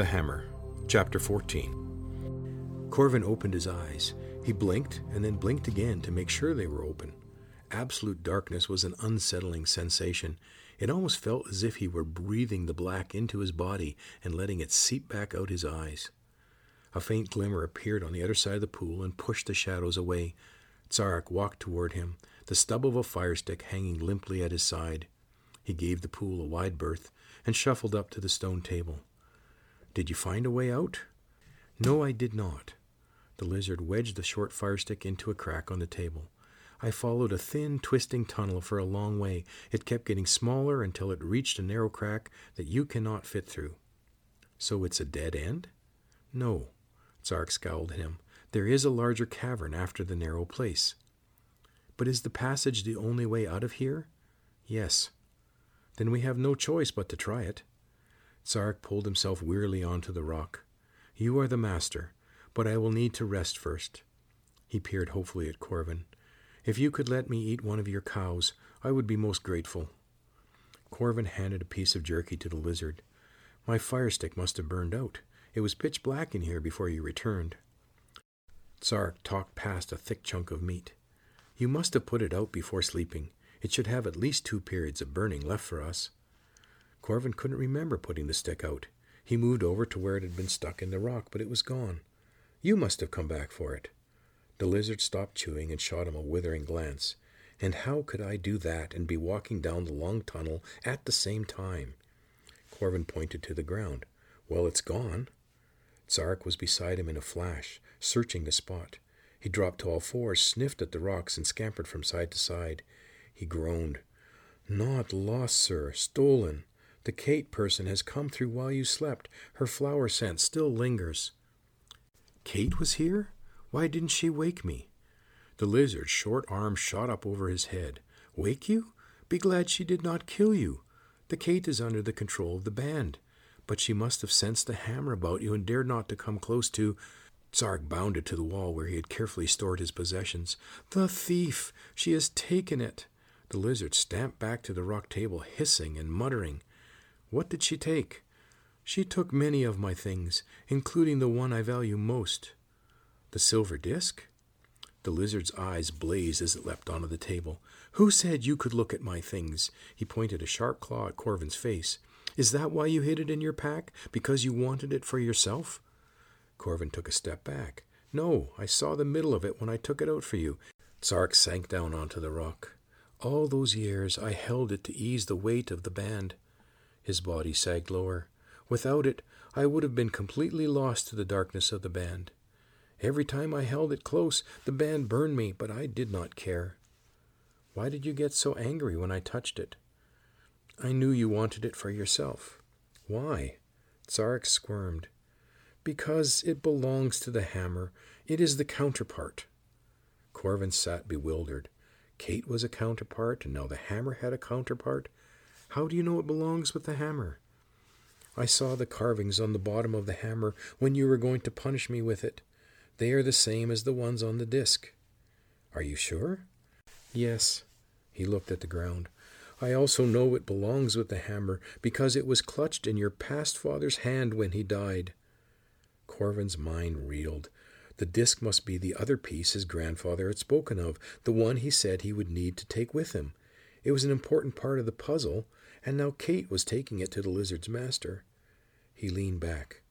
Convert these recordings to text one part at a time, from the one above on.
The Hammer, Chapter 14. Corvin opened his eyes. He blinked and then blinked again to make sure they were open. Absolute darkness was an unsettling sensation. It almost felt as if he were breathing the black into his body and letting it seep back out his eyes. A faint glimmer appeared on the other side of the pool and pushed the shadows away. Tsarik walked toward him, the stub of a fire stick hanging limply at his side. He gave the pool a wide berth and shuffled up to the stone table. Did you find a way out? No, I did not. The lizard wedged the short fire stick into a crack on the table. I followed a thin, twisting tunnel for a long way. It kept getting smaller until it reached a narrow crack that you cannot fit through. So it's a dead end? No. Zark scowled at him. There is a larger cavern after the narrow place. But is the passage the only way out of here? Yes. Then we have no choice but to try it. Zark pulled himself wearily onto the rock. You are the master, but I will need to rest first. He peered hopefully at Corvin. If you could let me eat one of your cows, I would be most grateful. Corvin handed a piece of jerky to the lizard. My fire stick must have burned out. It was pitch black in here before you returned. Zark talked past a thick chunk of meat. You must have put it out before sleeping. It should have at least two periods of burning left for us. Corvin couldn't remember putting the stick out. He moved over to where it had been stuck in the rock, but it was gone. You must have come back for it. The lizard stopped chewing and shot him a withering glance. And how could I do that and be walking down the long tunnel at the same time? Corvin pointed to the ground. Well, it's gone. Zark was beside him in a flash, searching the spot. He dropped to all fours, sniffed at the rocks, and scampered from side to side. He groaned. Not lost, sir. Stolen. The Kate person has come through while you slept. Her flower scent still lingers. Kate was here? Why didn't she wake me? The lizard's short arm shot up over his head. Wake you? Be glad she did not kill you. The Kate is under the control of the band. But she must have sensed the hammer about you and dared not to come close to. Zark bounded to the wall where he had carefully stored his possessions. The thief! She has taken it! The lizard stamped back to the rock table, hissing and muttering. What did she take? She took many of my things, including the one I value most. The silver disk? The lizard's eyes blazed as it leapt onto the table. Who said you could look at my things? He pointed a sharp claw at Corvin's face. Is that why you hid it in your pack? Because you wanted it for yourself? Corvin took a step back. No, I saw the middle of it when I took it out for you. Zark sank down onto the rock. All those years I held it to ease the weight of the band. His body sagged lower. Without it, I would have been completely lost to the darkness of the band. Every time I held it close, the band burned me, but I did not care. Why did you get so angry when I touched it? I knew you wanted it for yourself. Why? Zark squirmed. Because it belongs to the hammer. It is the counterpart. Corvin sat bewildered. Kate was a counterpart, and now the hammer had a counterpart. How do you know it belongs with the hammer? I saw the carvings on the bottom of the hammer when you were going to punish me with it. They are the same as the ones on the disc. Are you sure? Yes. He looked at the ground. I also know it belongs with the hammer because it was clutched in your past father's hand when he died. Corvin's mind reeled. The disc must be the other piece his grandfather had spoken of, the one he said he would need to take with him. It was an important part of the puzzle, and now Kate was taking it to the lizard's master. He leaned back.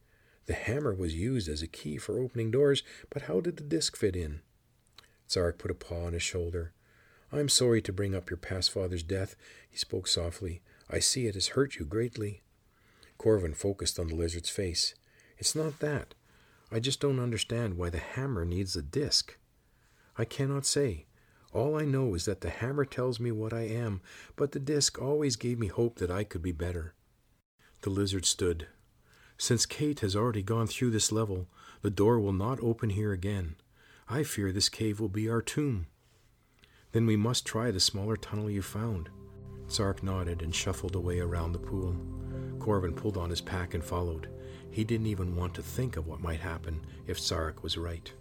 The hammer was used as a key for opening doors, but how did the disc fit in? Zark put a paw on his shoulder. I'm sorry to bring up your past father's death, he spoke softly. I see it has hurt you greatly. Corvin focused on the lizard's face. It's not that. I just don't understand why the hammer needs a disc. I cannot say. All I know is that the hammer tells me what I am, but the disc always gave me hope that I could be better. The lizard stood. Since Kate has already gone through this level, the door will not open here again. I fear this cave will be our tomb. Then we must try the smaller tunnel you found. Zark nodded and shuffled away around the pool. Corvin pulled on his pack and followed. He didn't even want to think of what might happen if Zark was right.